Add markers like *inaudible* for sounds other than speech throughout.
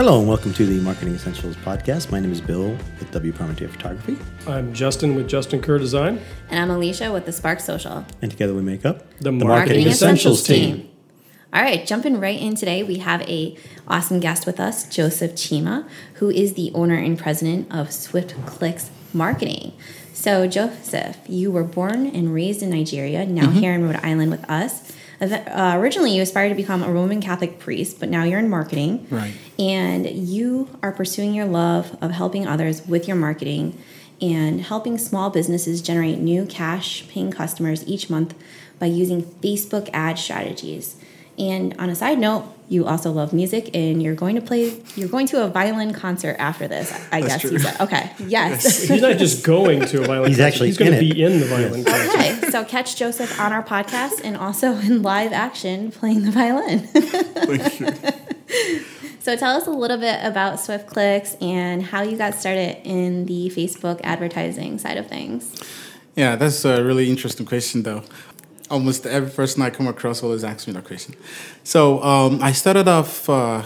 Hello and welcome to the Marketing Essentials podcast. My name is Bill with W Parmentier Photography, I'm Justin with Justin Kerr Design. And I'm Alicia with the Spark Social. and together we make up The Marketing Marketing Essentials Essentials team. team. All right, jumping right in today, we have a awesome guest with us, Joseph Chima, who is the owner and president of Swift Clicks Marketing. So, Joseph, you were born and raised in Nigeria, now Mm-hmm. here in Rhode Island with us. Uh, originally, you aspired to become a Roman Catholic priest, but now you're in marketing. Right. And you are pursuing your love of helping others with your marketing and helping small businesses generate new cash paying customers each month by using Facebook ad strategies. And on a side note, you also love music and you're going to play you're going to a violin concert after this, I guess you said. Okay. *laughs* Yes. He's not just *laughs* going to a violin He's concert, actually he's going to be in the violin concert. okay. So catch Joseph on our podcast and also *laughs* in live action playing the violin. So tell us a little bit about Swift Clicks and how you got started in the Facebook advertising side of things. Yeah, that's a really interesting question, though. Almost every person I come across always asks me that question. So um, I started off. Uh,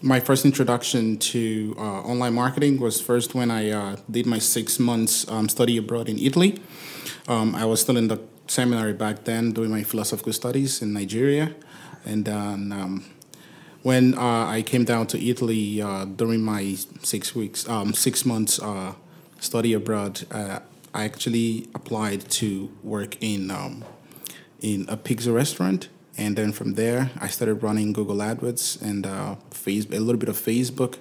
my first introduction to uh, online marketing was first when I uh, did my six months um, study abroad in Italy. Um, I was still in the seminary back then, doing my philosophical studies in Nigeria, and then um, when uh, I came down to Italy uh, during my six weeks, um, six months uh, study abroad, uh, I actually applied to work in um, in a pizza restaurant, and then from there I started running Google AdWords and uh, face a little bit of Facebook.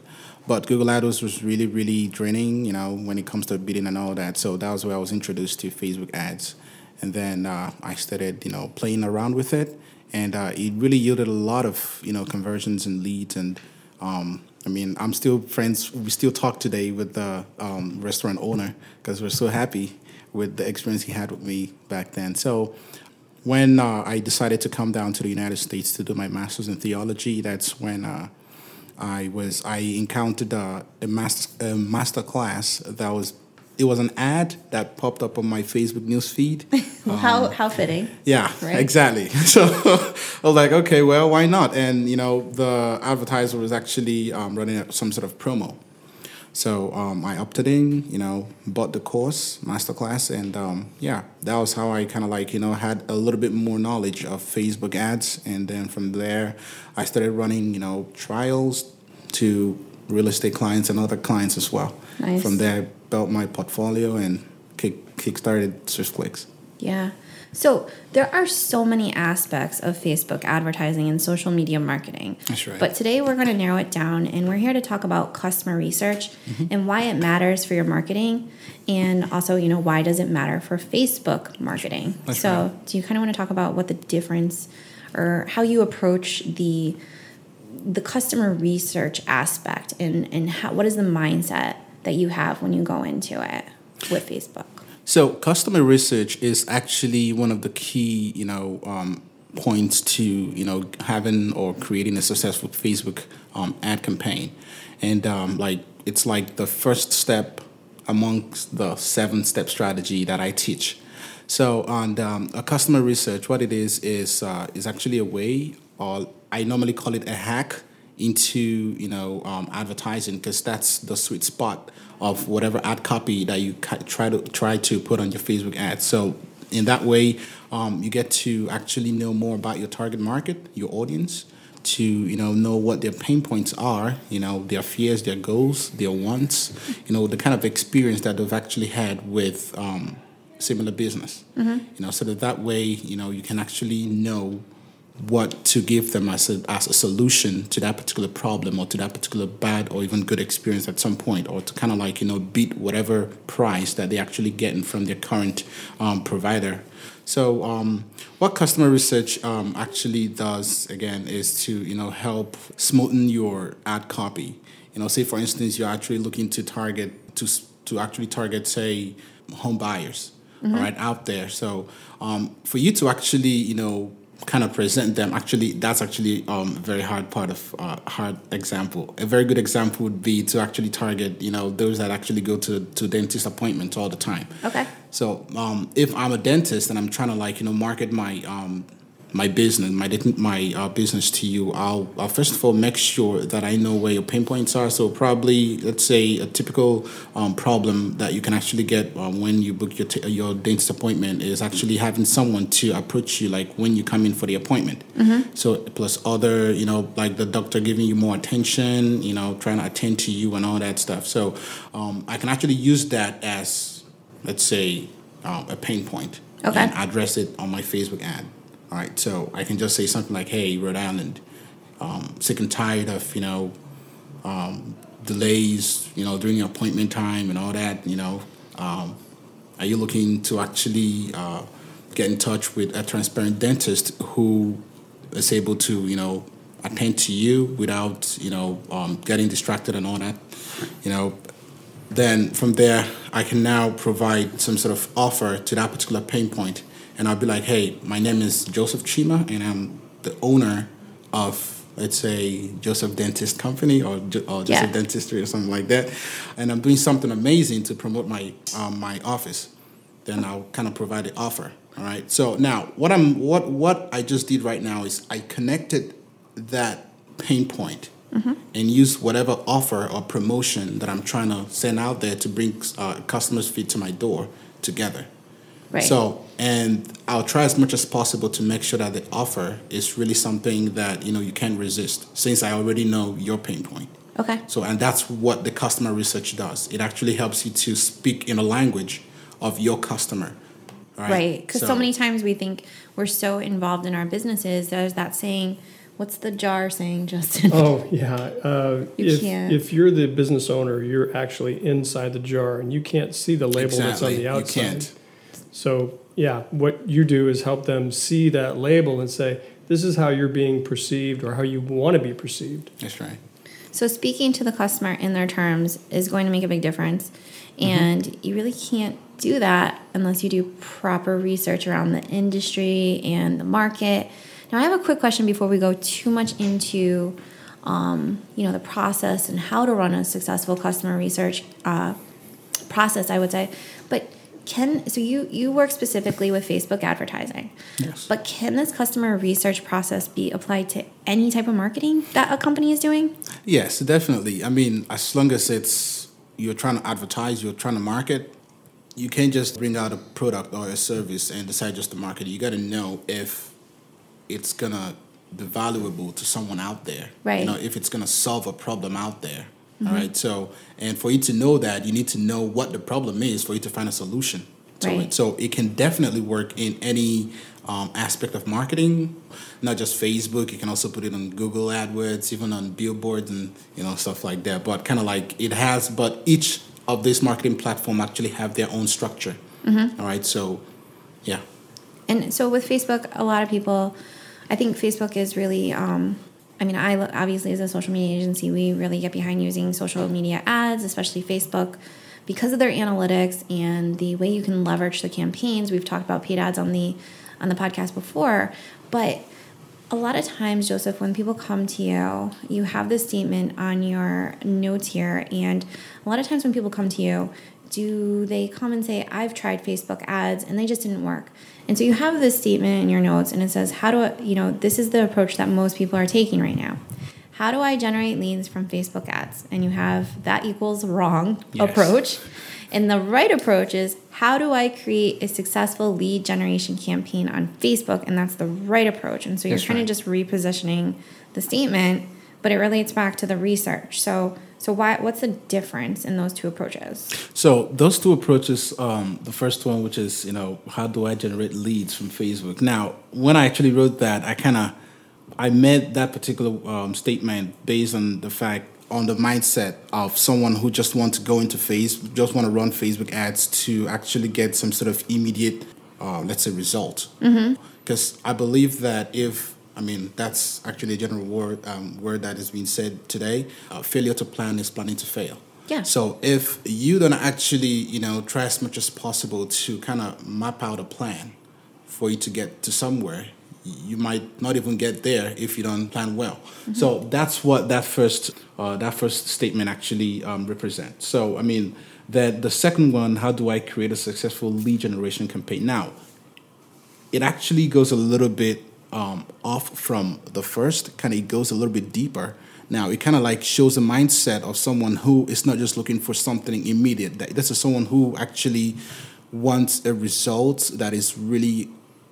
But Google AdWords was really, really draining, you know, when it comes to bidding and all that. So that was where I was introduced to Facebook ads, and then uh, I started, you know, playing around with it, and uh, it really yielded a lot of, you know, conversions and leads. And um, I mean, I'm still friends. We still talk today with the um, restaurant owner because we're so happy with the experience he had with me back then. So when uh, I decided to come down to the United States to do my master's in theology, that's when uh, I was I encountered uh, a master a master class that was it was an ad that popped up on my Facebook news feed. Well, *laughs* how, how fitting. Yeah, Right. exactly. *laughs* So I was like, okay, well, why not? And you know, the advertiser was actually um, running some sort of promo. So um, I opted in, you know, bought the course, masterclass, and um, yeah, that was how I kind of like, you know, had a little bit more knowledge of Facebook ads. And then from there, I started running, you know, trials to real estate clients and other clients as well. Nice. From there, built my portfolio and kick kickstarted SwiftClicks. Yeah. So there are so many aspects of Facebook advertising and social media marketing. That's right. But today we're going to narrow it down and we're here to talk about customer research Mm-hmm. and why it matters for your marketing and also, you know, why does it matter for Facebook marketing? That's so, right. do you kind of want to talk about what the difference or how you approach the the customer research aspect and and how, what is the mindset that you have when you go into it with Facebook? So customer research is actually one of the key, you know, um, points to you know having or creating a successful Facebook um, ad campaign, and um, like it's like the first step amongst the seven step strategy that I teach. So on um, a customer research, what it is is uh, is actually a way, or I normally call it a hack into you know um, advertising because that's the sweet spot of whatever ad copy that you ca- try to try to put on your Facebook ads. So in that way, um, you get to actually know more about your target market, your audience, to you know know what their pain points are, you know their fears, their goals, their wants, you know the kind of experience that they've actually had with um, similar business. You know, so that that way you know you can actually know what to give them as a, as a solution to that particular problem or to that particular bad or even good experience at some point or to kind of like you know beat whatever price that they're actually getting from their current um, provider. So um, what customer research um, actually does again is to you know help smoothen your ad copy. You know say for instance you're actually looking to target to to actually target, say, home buyers, all right, out there. So um, for you to actually, you know, kind of present them, actually, that's actually um, a very hard part of uh, hard example. A very good example would be to actually target, you know, those that actually go to to dentist appointments all the time. Okay. So um, if I'm a dentist and I'm trying to like you know market my um, my business my my uh, business to you, I'll, I'll first of all make sure that I know where your pain points are. So probably let's say a typical um, problem that you can actually get um, when you book your t- your dentist appointment is actually having someone to approach you like when you come in for the appointment. So plus other you know like the doctor giving you more attention, you know trying to attend to you and all that stuff. So um, I can actually use that as let's say um, a pain point Okay. and address it on my Facebook ad. Right, so I can just say something like, "Hey, Rhode Island, um, sick and tired of you know um, delays, you know, during your appointment time and all that. You know, um, are you looking to actually uh, get in touch with a transparent dentist who is able to, you know, attend to you without, you know, um, getting distracted and all that? You know, then from there, I can now provide some sort of offer to that particular pain point. And I'll be like, hey, my name is Joseph Chima, and I'm the owner of, let's say, Joseph Dentist Company or, or Joseph Yeah. Dentistry or something like that. And I'm doing something amazing to promote my, um, my office. Then I'll kind of provide the offer. All right. So now, what I'm what what I just did right now is I connected that pain point and use whatever offer or promotion that I'm trying to send out there to bring uh, customers' feet to my door together. Right. So, and I'll try as much as possible to make sure that the offer is really something that you know you can't resist, since I already know your pain point. Okay. So, and that's what the customer research does. It actually helps you to speak in a language of your customer. Right. Because so, many times we think we're so involved in our businesses. There's that saying, what's the jar saying, Justin? Oh yeah. Uh, *laughs* You if can't. if you're the business owner, you're actually inside the jar, and you can't see the label that's on Exactly. the You can't. So yeah, what you do is help them see that label and say, "This is how you're being perceived, or how you want to be perceived." That's right. So speaking to the customer in their terms is going to make a big difference. And you really can't do that unless you do proper research around the industry and the market. Now, I have a quick question before we go too much into, um, you know, the process and how to run a successful customer research uh, process. I would say, but can so you you work specifically with Facebook advertising, Yes. but can this customer research process be applied to any type of marketing that a company is doing? Yes, definitely. I mean, as long as it's you're trying to advertise, you're trying to market, you can't just bring out a product or a service and decide just to market it. You got to know if it's gonna be valuable to someone out there. Right. You know, if it's gonna solve a problem out there. All right. So, and for you to know that, you need to know what the problem is for you to find a solution to Right. it. So it can definitely work in any um, aspect of marketing, not just Facebook. You can also put it on Google AdWords, even on billboards and you know stuff like that. But kind of like it has, but each of these marketing platform actually have their own structure. All right. So, yeah. And so with Facebook, a lot of people, I think Facebook is really. Um, I mean, I obviously as a social media agency, we really get behind using social media ads, especially Facebook, because of their analytics and the way you can leverage the campaigns. We've talked about paid ads on the on the podcast before, but a lot of times, Joseph, when people come to you, you have this statement on your notes here, and a lot of times when people come to you, do they come and say, I've tried Facebook ads and they just didn't work? And so you have this statement in your notes and it says, How do I, you know, this is the approach that most people are taking right now. How do I generate leads from Facebook ads? And you have that equals wrong Yes. approach. And the right approach is how do I create a successful lead generation campaign on Facebook? And that's the right approach. And so you're That's kind right. of just repositioning the statement, but it relates back to the research. So so why what's the difference in those two approaches? So those two approaches, um, the first one, which is you know how do I generate leads from Facebook? Now, when I actually wrote that, I kind of I made that particular um, statement based on the fact on the mindset of someone who just want to go into face, just want to run Facebook ads to actually get some sort of immediate, uh, let's say, result. Because I believe that if I mean, that's actually a general word um, word that is being said today. Uh, failure to plan is planning to fail. Yeah. So if you don't actually, you know, try as much as possible to kind of map out a plan for you to get to somewhere, you might not even get there if you don't plan well. Mm-hmm. So that's what that first uh, that first statement actually um, represents. So I mean, the the second one, how do I create a successful lead generation campaign? Now, it actually goes a little bit um, off from the first. Kind of, it goes a little bit deeper. Now, it kind of like shows the mindset of someone who is not just looking for something immediate. That this is someone who actually wants a result that is really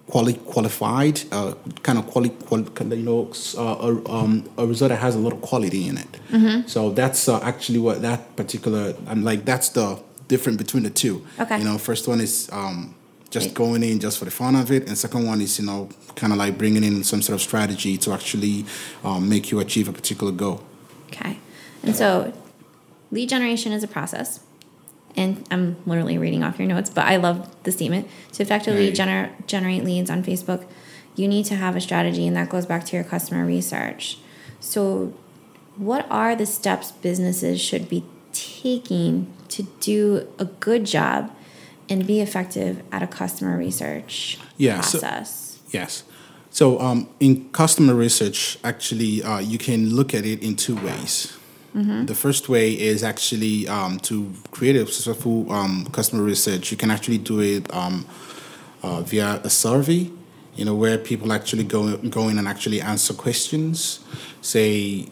quali- qualified, uh, kind of quali- quali- you know, uh, a, um, a result that has a lot of quality in it. So that's uh, actually what that particular. I'm like that's the difference between the two. Okay. You know, first one is um, just going in just for the fun of it, and second one is you know kind of like bringing in some sort of strategy to actually um, make you achieve a particular goal. Okay. And so lead generation is a process. And I'm literally reading off your notes, but I love the statement. To effectively Right. gener- generate leads on Facebook, you need to have a strategy, and that goes back to your customer research. So, what are the steps businesses should be taking to do a good job and be effective at a customer research Yeah, so- process? Yes. So um, in customer research, actually, uh, you can look at it in two ways. The first way is actually um, to create a successful um, customer research. You can actually do it um, uh, via a survey, you know, where people actually go go in and actually answer questions. Say,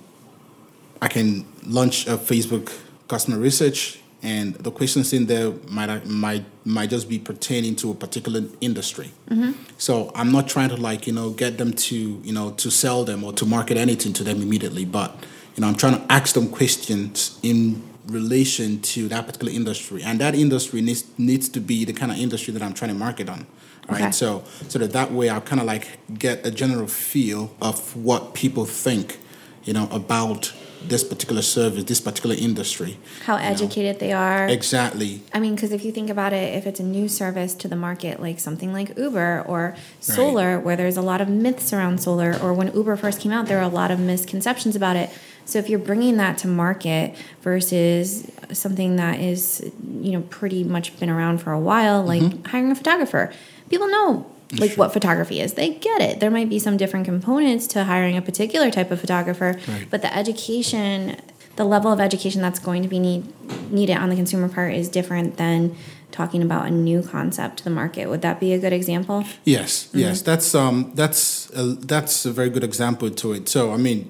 I can launch a Facebook customer research, and the questions in there might uh, might might just be pertaining to a particular industry. Mm-hmm. So I'm not trying to like you know get them to you know to sell them or to market anything to them immediately, but you know I'm trying to ask them questions in relation to that particular industry, and that industry needs needs to be the kind of industry that I'm trying to market on. Right, Okay. so so that that way I kind of like get a general feel of what people think, you know, about this particular service, this particular industry. How you know. educated they are. Exactly. I mean, because if you think about it, if it's a new service to the market, like something like Uber or solar, where there's a lot of myths around solar, or when Uber first came out, there were a lot of misconceptions about it. So if you're bringing that to market versus something that is, you know, pretty much been around for a while, like Mm-hmm. hiring a photographer, people know like what photography is. They get it. There might be some different components to hiring a particular type of photographer, Right. but the education, the level of education that's going to be need, needed on the consumer part is different than talking about a new concept to the market. Would that be a good example? Yes, Mm-hmm. yes. That's um that's a, that's a very good example to it. So I mean,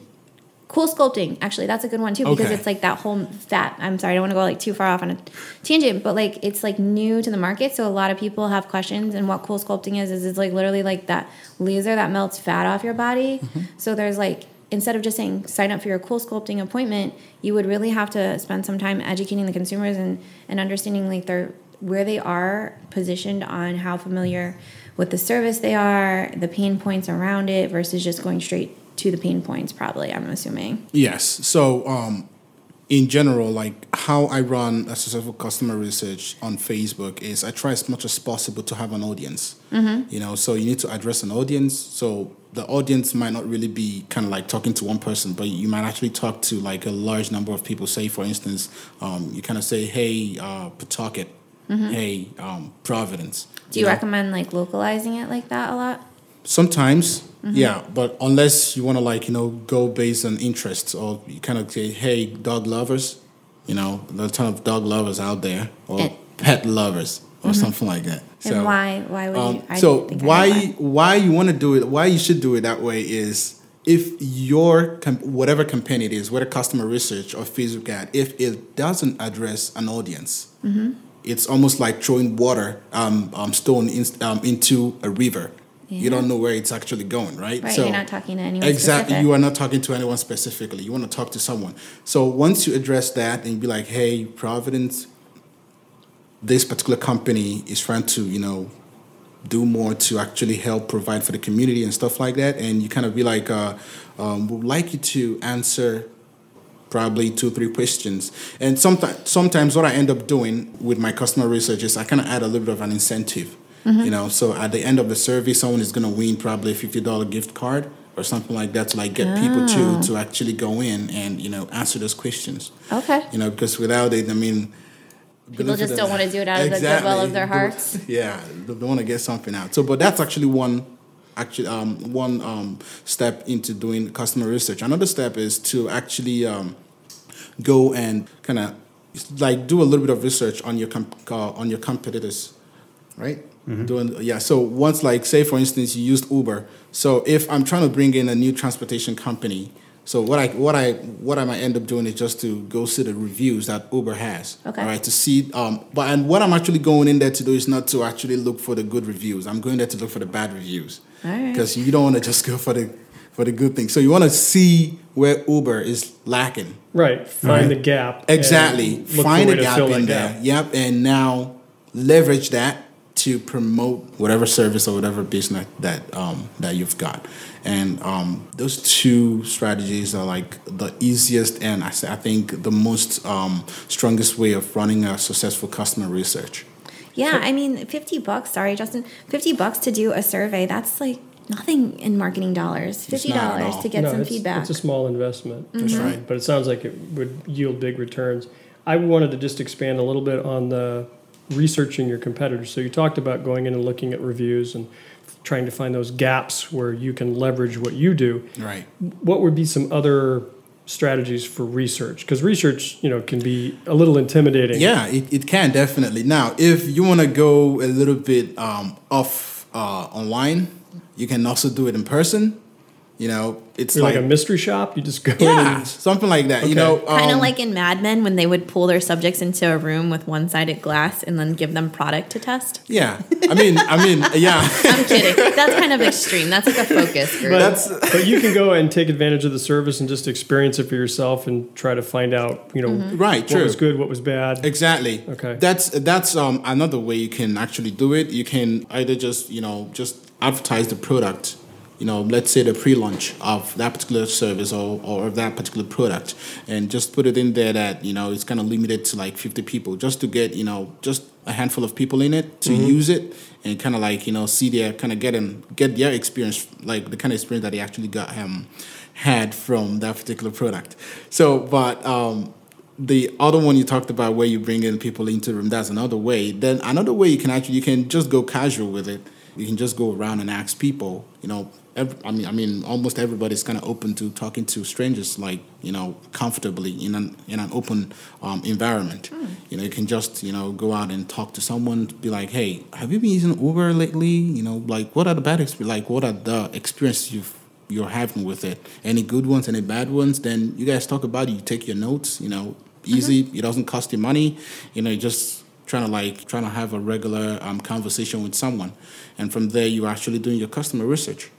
Cool sculpting, actually, that's a good one too because Okay. it's like that whole fat. I'm sorry, I don't want to go like too far off on a tangent, but like it's like new to the market, so a lot of people have questions. And what cool sculpting is is it's like literally like that laser that melts fat off your body. Mm-hmm. So there's like instead of just saying sign up for your cool sculpting appointment, you would really have to spend some time educating the consumers and and understanding like their where they are positioned on how familiar with the service they are, the pain points around it versus just going straight to the pain points probably i'm assuming yes. So um, in general, like how I run a successful customer research on Facebook is I try as much as possible to have an audience. Mm-hmm. You know, so you need to address an audience. So the audience might not really be kind of like talking to one person, but you might actually talk to like a large number of people. Say, for instance, um, you kind of say, "Hey, uh, Pawtucket," "Hey, um, Providence." Mm-hmm. Do you know? recommend like localizing it like that a lot? Sometimes, Mm-hmm. yeah, but unless you want to like you know go based on interests, or you kind of say, "Hey, dog lovers," you know, there's a ton of dog lovers out there, or And- pet lovers, or something like that. Mm-hmm. And why? Why would um, you? I so why why you want to do it? Why you should do it that way is if your whatever campaign it is, whether customer research or Facebook ad, if it doesn't address an audience, Mm-hmm. it's almost like throwing water um, um, stone in, um, into a river. You don't know where it's actually going, right? Right, you're not talking to anyone Exactly, specific. you are not talking to anyone specifically. You want to talk to someone. So once you address that and be like, "Hey, Providence, this particular company is trying to, you know, do more to actually help provide for the community and stuff like that," and you kind of be like, uh, um, "Would like you to answer." Probably two, three questions, and sometimes, sometimes what I end up doing with my customer research is I kind of add a little bit of an incentive, you know. So at the end of the survey, someone is going to win probably a fifty dollar gift card or something like that to like get people to to actually go in and you know answer those questions. Okay. You know, because without it, I mean. People just don't want to do it out of the goodwill of their They- hearts. *laughs* Yeah, they, they want to get something out. So, but that's actually one, actually, um, one um, step into doing customer research. Another step is to actually um, go and kind of like do a little bit of research on your com- uh, on your competitors, right? Doing yeah. So once like say for instance you used Uber. So if I'm trying to bring in a new transportation company, so what I what I what I might end up doing is just to go see the reviews that Uber has. Okay. All right. To see um. But and what I'm actually going in there to do is not to actually look for the good reviews. I'm going there to look for the bad reviews. All right. Because you don't want to just go for the for the good things. So you want to see where Uber is lacking. Right. Find the gap. Exactly. Find a gap in there. gap. Yep. And now leverage that to promote whatever service or whatever business that um, that you've got. And um, those two strategies are like the easiest and I, say- I think the most um, strongest way of running a successful customer research. Yeah, I mean, 50 bucks, sorry, Justin, 50 bucks to do a survey, that's like nothing in marketing dollars. It's not at $50 to get No, some it's, feedback. It's a small investment. That's Mm-hmm. right. But it sounds like it would yield big returns. I wanted to just expand a little bit on the researching your competitors. So you talked about going in and looking at reviews and trying to find those gaps where you can leverage what you do. Right. What would be some other strategies for research? Because research, you know, can be a little intimidating. Yeah, it, it can definitely. Now, if you want to go a little bit um, off uh, online, you can also do it in person. You know, it's like, like, a mystery shop. You just go in yeah, and something like that. You Okay. know, kind of um, like in Mad Men when they would pull their subjects into a room with one sided glass and then give them product to test. yeah. I mean, I mean, *laughs* yeah. I'm kidding. That's kind of extreme. That's like a focus group. But, *laughs* but you can go and take advantage of the service and just experience it for yourself and try to find out, you know, Mm-hmm. Right, what true. was good, what was bad. Exactly. Okay. That's that's um another way you can actually do it. You can either just you know just advertise the product. You know, let's say the pre-launch of that particular service or, or of that particular product, and just put it in there that you know it's kind of limited to like fifty people, just to get you know just a handful of people in it to use it and kind of like you know see their kind of get get their experience like the kind of experience that they actually got um had from that particular product. So, but um the other one you talked about where you bring in people into the room that's another way. Then another way you can actually you can just go casual with it. You can just go around and ask people you know ev i mean i mean almost everybody's kind of open to talking to strangers like you know comfortably in an in an open um, environment you know you can just you know go out and talk to someone be like hey have you been using uber lately you know like what are the bad experience like what are the experiences you've you're having with it. Any good ones, any bad ones, then you guys talk about it. You take your notes, you know, easy. It doesn't cost you money. You know, you're just trying to like trying to have a regular um, conversation with someone, and from there you're actually doing your customer research.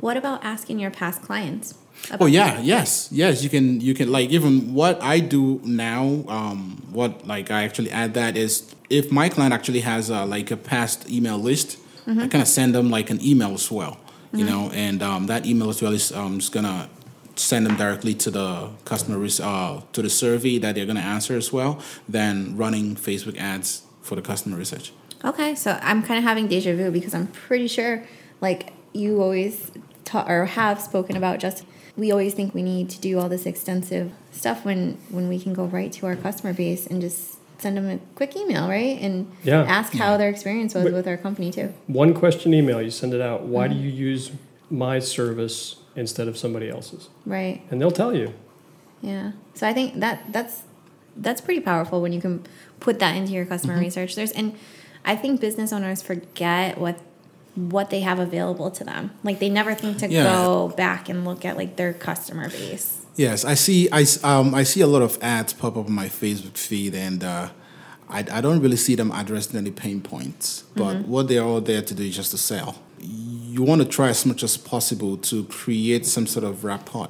What about asking your past clients? Oh yeah, yes, yes. You can you can like even what I do now. Um, what like I actually add that is if my client actually has uh, like a past email list, I kind of send them like an email as well. You know, and um, that email as well is um, just gonna send them directly to the customer uh, to the survey that they're gonna answer as well. Than running Facebook ads for the customer research. Okay, so I'm kind of having deja vu because I'm pretty sure, like you always ta- or have spoken about, just we always think we need to do all this extensive stuff when when we can go right to our customer base and just send them a quick email, right? And Yeah. ask how their experience was But- with our company too. One question email, you send it out. Why Mm-hmm. do you use my service instead of somebody else's? Right. And they'll tell you. Yeah. So I think that that's that's pretty powerful when you can put that into your customer Mm-hmm. research. There's and I think business owners forget what what they have available to them. Like they never think to Yeah. go back and look at like their customer base. Yes, I see. I, um, I see a lot of ads pop up on my Facebook feed, and uh, I, I don't really see them addressing any pain points. But what they're all there to do is just to sell. You want to try as much as possible to create some sort of rapport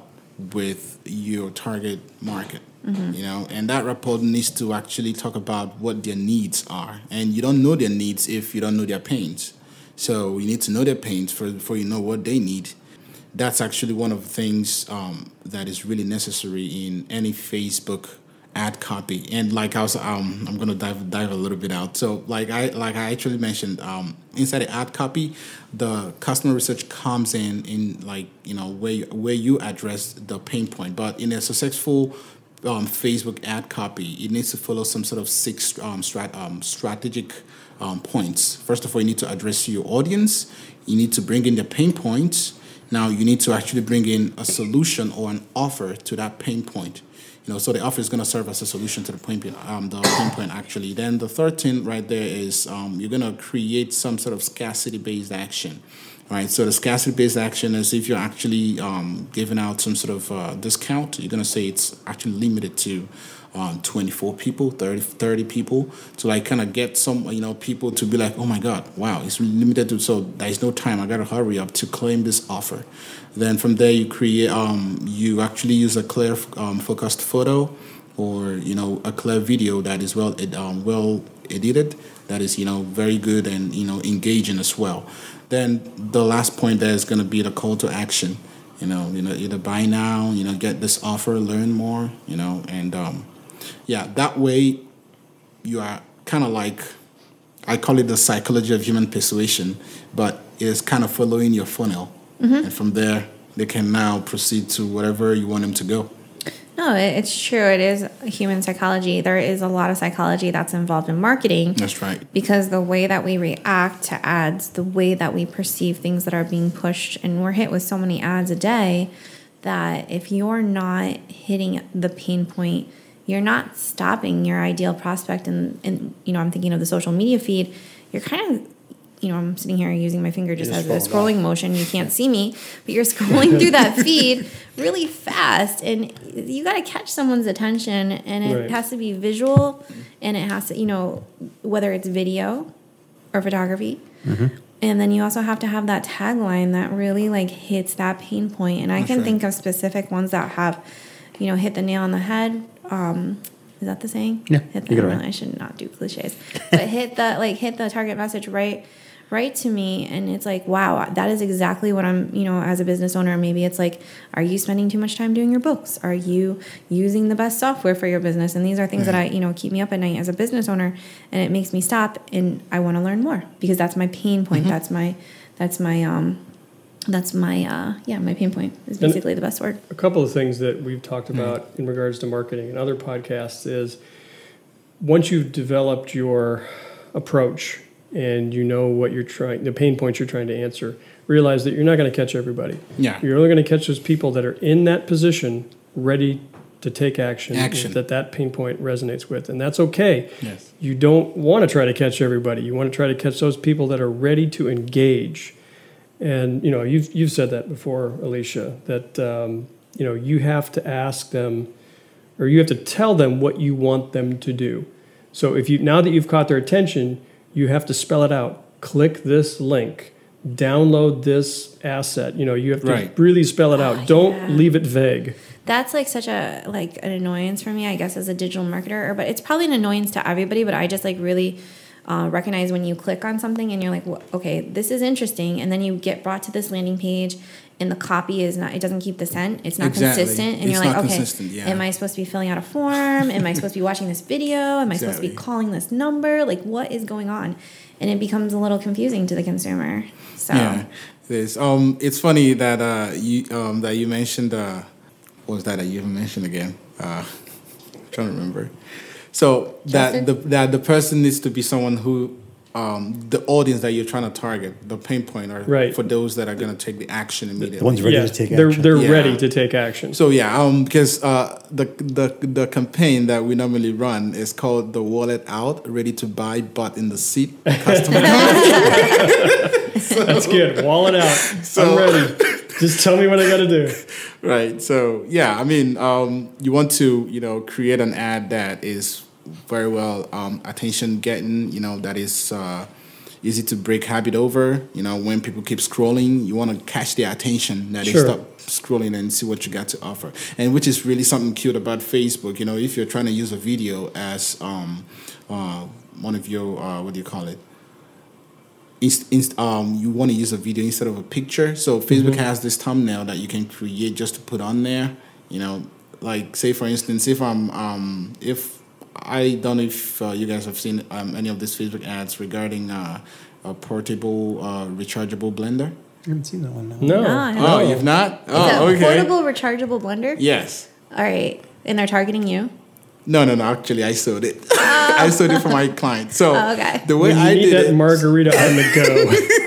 with your target market. You know, and that rapport needs to actually talk about what their needs are, and you don't know their needs if you don't know their pains. So you need to know their pains for before you know what they need. That's actually one of the things um, that is really necessary in any Facebook ad copy. And like i was um i'm gonna dive dive a little bit out. So like i like i actually mentioned um inside the ad copy the customer research comes in in like you know where you, where you address the pain point. But in a successful um, facebook ad copy it needs to follow some sort of six um, strat, um, strategic um, points first of all you need to address your audience you need to bring in the pain points now you need to actually bring in a solution or an offer to that pain point you know, so the offer is going to serve as a solution to the pain point, um, the pain point actually. Then the third thing right there is um, you're going to create some sort of scarcity-based action, right? So the scarcity-based action is if you're actually um, giving out some sort of uh, discount, you're going to say it's actually limited to um, 24 people, 30, 30 people to like kind of get some, you know, people to be like, oh my God, wow, it's limited to, so there's no time. I got to hurry up to claim this offer. Then from there, you create, um, you actually use a clear um, focused photo or, you know, a clear video that is well, um, well edited, that is, you know, very good and, you know, engaging as well. Then the last point there is going to be the call to action. You know, you know, either buy now, you know, get this offer, learn more, you know, and um, yeah, that way you are kind of like I call it the psychology of human persuasion, but it's kind of following your funnel, mm-hmm. and from there they can now proceed to whatever you want them to go. No, it's true. It is human psychology. There is a lot of psychology that's involved in marketing. That's right. because the way that we react to ads, the way that we perceive things that are being pushed, and we're hit with so many ads a day that if you're not hitting the pain point, you're not stopping your ideal prospect. And, and you know, I'm thinking of the social media feed, you're kind of you know, I'm sitting here using my finger just You're as a scrolling scrolling motion. You can't see me, but you're *laughs* scrolling through that feed really fast, and you got to catch someone's attention, and it Right. has to be visual, and it has to, you know, whether it's video or photography. Mm-hmm. And then you also have to have that tagline that really like hits that pain point. And I can right. think of specific ones that have, you know, hit the nail on the head. Um, is that the saying? Yeah, Hit you the, right. I should not do cliches, but hit the like hit the target message right, right to me, and it's like, wow, that is exactly what I'm. You know, as a business owner, maybe it's like, are you spending too much time doing your books? Are you using the best software for your business? And these are things that I, you know, keep me up at night as a business owner, and it makes me stop and I want to learn more because that's my pain point. That's my, that's my um, that's my uh, yeah, my pain point is And- basically the best word. A couple of things that we've talked about in regards to marketing and other podcasts is once you've developed your approach and you know what you're trying, the pain points you're trying to answer, realize that you're not going to catch everybody. Yeah. You're only going to catch those people that are in that position, ready to take action, Action. that that pain point resonates with, and that's okay. Yes. You don't want to try to catch everybody. You want to try to catch those people that are ready to engage. And you know, you've you've said that before, Alicia. That um, you know, you have to ask them, or you have to tell them what you want them to do. So if you now that you've caught their attention, you have to spell it out. Click this link. Download this asset. You know, you have to Right. really spell it out. Don't yeah. leave it vague. that's like such a like an annoyance for me i guess as a digital marketer or but it's probably an annoyance to everybody but i just like really uh, recognize when you click on something and you're like well, okay this is interesting and then you get brought to this landing page and the copy is not it doesn't keep the scent it's not Exactly. consistent and It's you're like okay yeah. am i supposed to be filling out a form am i supposed to be watching this video am i supposed to be calling this number like what is going on and it becomes a little confusing to the consumer so Yeah, it is. Um, it's funny that uh, you um, that you mentioned. Uh, what was that that you mentioned again? Uh, I'm trying to remember. So that the that the person needs to be someone who. Um, the audience that you're trying to target, the pain point, are Right. for those that are going to take the action immediately. The ones ready yeah, to take they're action. they're Yeah. ready to take action. So yeah, um, because uh, the the the campaign that we normally run is called the wallet out, ready to buy, but in the seat. Customer. *laughs* That's good. Wallet out. I'm ready. Just tell me what I got to do. *laughs* right. So yeah, I mean, um, you want to you know create an ad that is very well um, attention getting. You know that is. Uh, Easy to break habit over. You know, when people keep scrolling, you want to catch their attention that Sure. they stop scrolling and see what you got to offer. And which is really something cute about Facebook. You know, if you're trying to use a video as um, uh, one of your uh, what do you call it? Inst- inst- um, you want to use a video instead of a picture. So Facebook has this thumbnail that you can create just to put on there. You know, like say for instance, if I'm um, if I don't know if uh, you guys have seen um, any of these Facebook ads regarding uh, a portable uh, rechargeable blender. I haven't seen that one. No. No. No, I Oh, you've not? Oh, it a okay. portable rechargeable blender? Yes. All right. And they're targeting you? No, no, no. Actually, I sold it. Oh. *laughs* I sold it for my client. So Oh, okay. the way When you I need did that it, margarita on the go.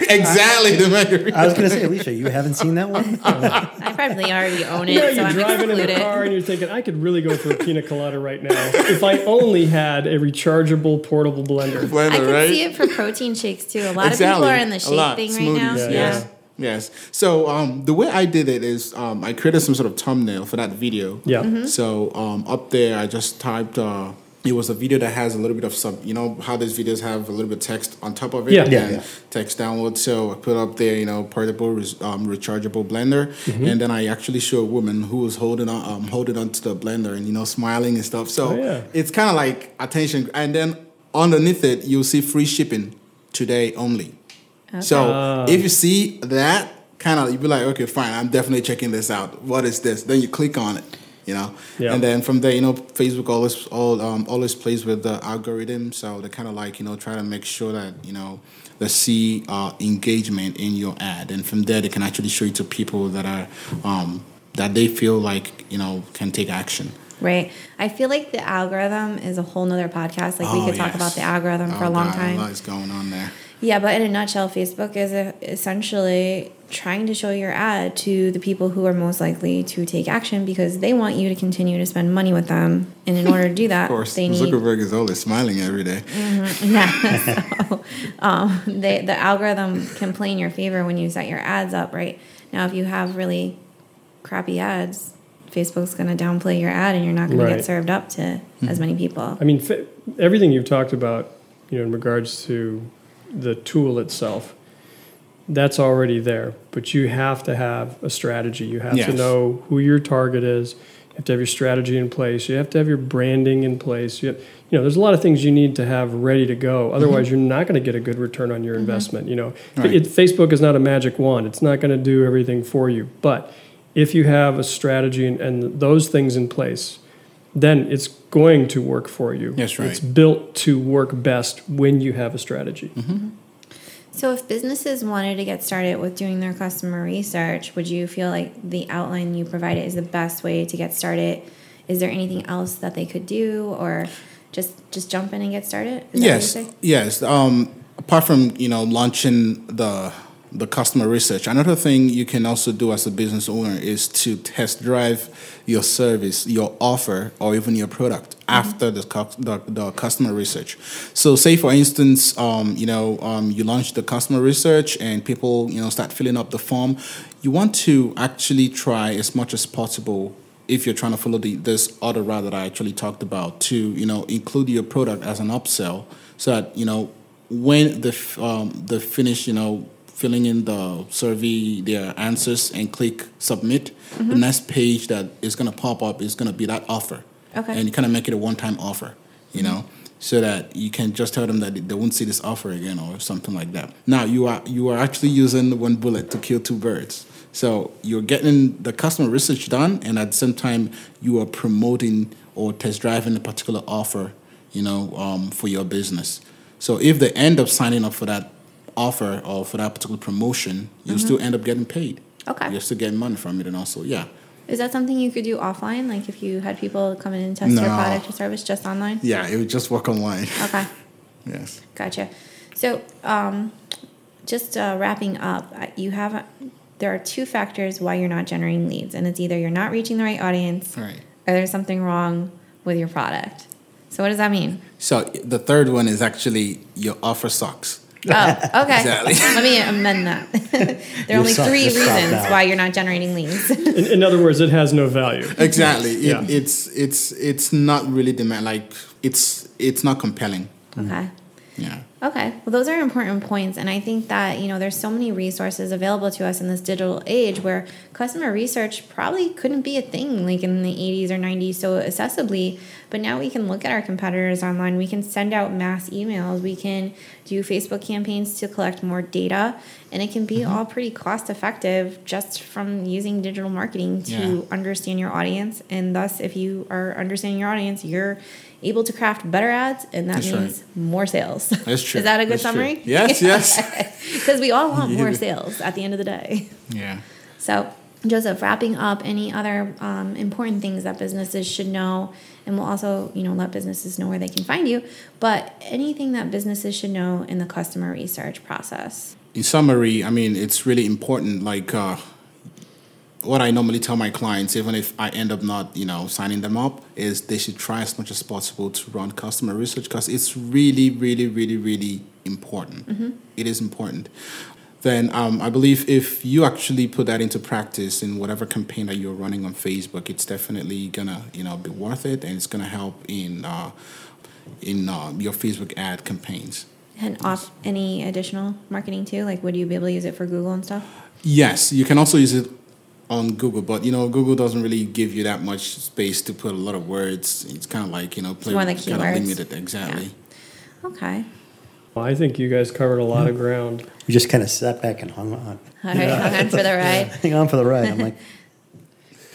*laughs* exactly the margarita. I was going to say, Alicia, you haven't seen that one? *laughs* I probably already own it, You know, so you're I'm driving in the car and you're thinking, I could really go for a pina colada right now if I only had a rechargeable portable blender. Blender, I can right? see it for protein shakes too. A lot exactly. of people are in the A shake lot. thing right now. Yeah. Yes. Yes. So um, the way I did it is um, I created some sort of thumbnail for that video. Yeah. Mm-hmm. So um, up there, I just typed. Uh, it was a video that has a little bit of sub. You know how these videos have a little bit of text on top of it. Yeah. Yeah, and yeah. Text download. So I put up there, you know, portable res- um, rechargeable blender, Mm-hmm. and then I actually show a woman who was holding on, um, holding onto the blender and you know smiling and stuff. So Oh, yeah. it's kind of like attention, and then underneath it you'll see free shipping today only. So Ah. if you see that, kind of, you'd be like, okay, fine, I'm definitely checking this out. What is this? Then you click on it, you know, Yeah. and then from there, you know, Facebook always all um, always plays with the algorithm, so they kind of like you know try to make sure that you know they see uh, engagement in your ad, and from there they can actually show you to people that are um, that they feel like you know can take action. Right. I feel like the algorithm is a whole nother podcast. Like we Oh, could talk yes. about the algorithm for Oh, a long God, time. A lot is going on there. Yeah, but in a nutshell, Facebook is uh essentially trying to show your ad to the people who are most likely to take action because they want you to continue to spend money with them. And in order to do *laughs* that, Of course, they need Zuckerberg is always smiling every day. yeah. *laughs* So, um, they, the algorithm can play in your favor when you set your ads up, right? Now, if you have really crappy ads, Facebook's going to downplay your ad and you're not going to get served up to as many people. I mean, fi- everything you've talked about, you know, in regards to the tool itself, that's already there. But you have to have a strategy. You have to know who your target is. You have to have your strategy in place. You have to have your branding in place. You, have, you know, there's a lot of things you need to have ready to go. Mm-hmm. Otherwise, you're not going to get a good return on your mm-hmm. investment. You know, Right. it, Facebook is not a magic wand. It's not going to do everything for you. But if you have a strategy and, and those things in place, then it's going to work for you. That's right. It's built to work best when you have a strategy. So, if businesses wanted to get started with doing their customer research, would you feel like the outline you provided is the best way to get started? Is there anything else that they could do, or just just jump in and get started? Is yes, yes. Um, apart from you know launching the the customer research, another thing you can also do as a business owner is to test drive your service, your offer, or even your product after the, the the customer research. So, say for instance, um, you know, um, you launch the customer research and people you know start filling up the form. You want to actually try as much as possible if you're trying to follow the, this other route that I actually talked about to you know include your product as an upsell so that you know when the um, the finish you know filling in the survey their answers and click submit. The next page that is going to pop up is going to be that offer. Okay. and you kind of make it a one-time offer you know? So that you can just tell them that they won't see this offer again or something like that. Now you are you are actually using one bullet to kill two birds. So you're getting the customer research done, and at the same time, you are promoting or test driving a particular offer, you know, um, for your business. So if they end up signing up for that offer or for that particular promotion, you'll still end up getting paid. Okay. You're still getting money from it, and also, yeah, Is that something you could do offline? Like if you had people come in and test your product or service just online? yeah, it would just work online. Okay, *laughs* yes. gotcha. So, um, just uh, wrapping up, you have there are two factors why you're not generating leads, and it's either you're not reaching the right audience, right. or there's something wrong with your product. So, what does that mean? So the third one is actually your offer sucks. Oh, okay. *laughs* Exactly. Let me amend that. *laughs* there are You're only suck- three reasons why you're not generating leads. *laughs* In, in other words, it has no value. Exactly. It, Yeah. It's it's it's not really demand like it's it's not compelling. okay. Yeah. Okay. Well, those are important points. And I think that, you know, there's so many resources available to us in this digital age where customer research probably couldn't be a thing like in the 80s or 90s so accessibly. But now we can look at our competitors online. We can send out mass emails. We can do Facebook campaigns to collect more data. And it can be mm-hmm. all pretty cost effective just from using digital marketing to Yeah. understand your audience. And thus, if you are understanding your audience, you're able to craft better ads, and that That's right. means more sales. That's true. Is that a good That's true. summary? Yes, *laughs* yes. Because we all want more sales at the end of the day. Yeah. So, Joseph, wrapping up, any other um, important things that businesses should know, and we'll also, you know, let businesses know where they can find you. But anything that businesses should know in the customer research process. in summary, I mean, it's really important. Like uh, what I normally tell my clients, even if I end up not, you know, signing them up, is they should try as much as possible to run customer research because it's really, really, really, really important. It is important. Then um, I believe if you actually put that into practice in whatever campaign that you're running on Facebook, it's definitely gonna, you know, be worth it, and it's gonna help in uh, in uh, your Facebook ad campaigns. And off any additional marketing too? Like, would you be able to use it for Google and stuff? Yes, you can also use it on Google, but you know Google doesn't really give you that much space to put a lot of words. It's kind of like you know play more the kind of limited exactly. Okay. Well, I think you guys covered a lot of hmm. ground. We just kind of sat back and hung on. All right. *laughs* Hung on for the ride. *laughs* Hang on for the ride. I'm like, *laughs*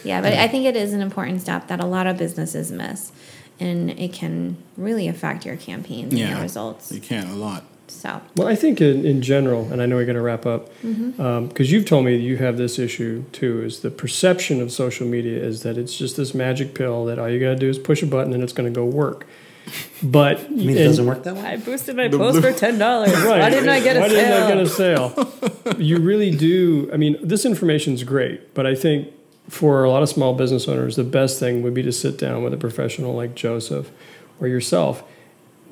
Yeah, but I think it is an important step that a lot of businesses miss, and it can really affect your campaigns and your Yeah, results. you can a lot. So, Well, I think in, in general, and I know we're going to wrap up, mm-hmm. um, because you've told me that you have this issue too, is the perception of social media is that it's just this magic pill that all you got to do is push a button and it's going to go work. But *laughs* I mean, it doesn't work that way. I boosted my post for ten dollars. *laughs* Right. Why didn't I get a Why sale? didn't I get a sale? *laughs* you really do. I mean, this information is great, but I think for a lot of small business owners, the best thing would be to sit down with a professional like Joseph or yourself,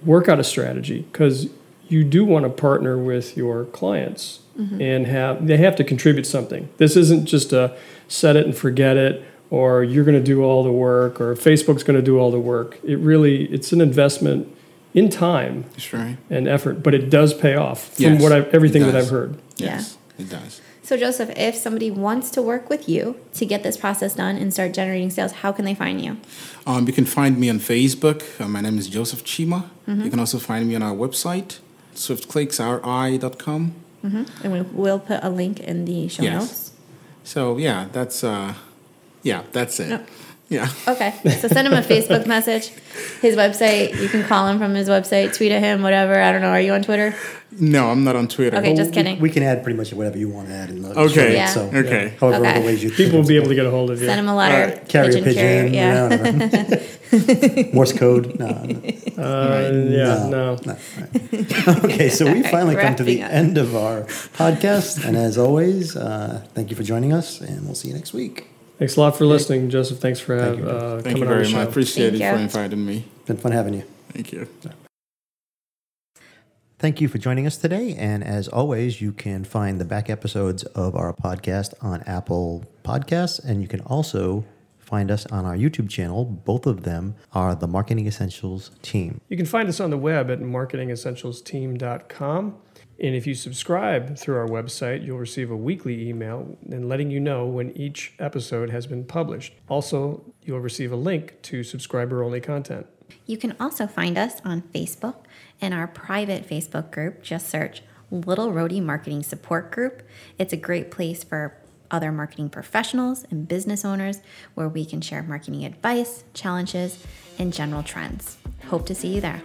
work out a strategy because you do want to partner with your clients and have they have to contribute something. This isn't just a set it and forget it or you're going to do all the work or Facebook's going to do all the work. It really it's an investment in time That's right. and effort, but it does pay off from Yes, what I've, everything that. I've heard. Yes, it does. So, Joseph, if somebody wants to work with you to get this process done and start generating sales, how can they find you? Um, you can find me on Facebook. Uh, my name is Joseph Chima. Mm-hmm. You can also find me on our website, swiftclicksri.com. And we will put a link in the show Yes. notes. So yeah, that's uh, yeah, that's it. No. Yeah. Okay. So send him a Facebook *laughs* message, his website. You can call him from his website, tweet at him, whatever. I don't know. Are you on Twitter? No, I'm not on Twitter. Okay, just kidding. We, can add pretty much whatever you want to add in the Okay. show notes, Yeah. So, Okay. however Okay. other ways you People will be able to get a hold of you. Send him a letter. Alright. carrier pigeon pigeon, carrier, yeah. whatever. *laughs* *laughs* *laughs* Morse code. No, no, Uh, yeah, no. no. Right. *laughs* Okay, so we finally come to the up. end of our podcast, and as always, uh, thank you for joining us, and we'll see you next week. Thanks a lot for listening, Joseph. Thanks for Thank have, you. uh, Thank coming you on the very show. much. Appreciate Thank it for inviting me. Been fun having you. Thank you. Thank you for joining us today. And as always, you can find the back episodes of our podcast on Apple Podcasts. And you can also find us on our YouTube channel. Both of them are the Marketing Essentials team. You can find us on the web at marketingessentialsteam.com. And if you subscribe through our website, you'll receive a weekly email and letting you know when each episode has been published. Also, you'll receive a link to subscriber only content. You can also find us on Facebook in our private Facebook group. Just search Little Roadie Marketing Support Group. It's a great place for other marketing professionals and business owners where we can share marketing advice, challenges, and general trends. Hope to see you there.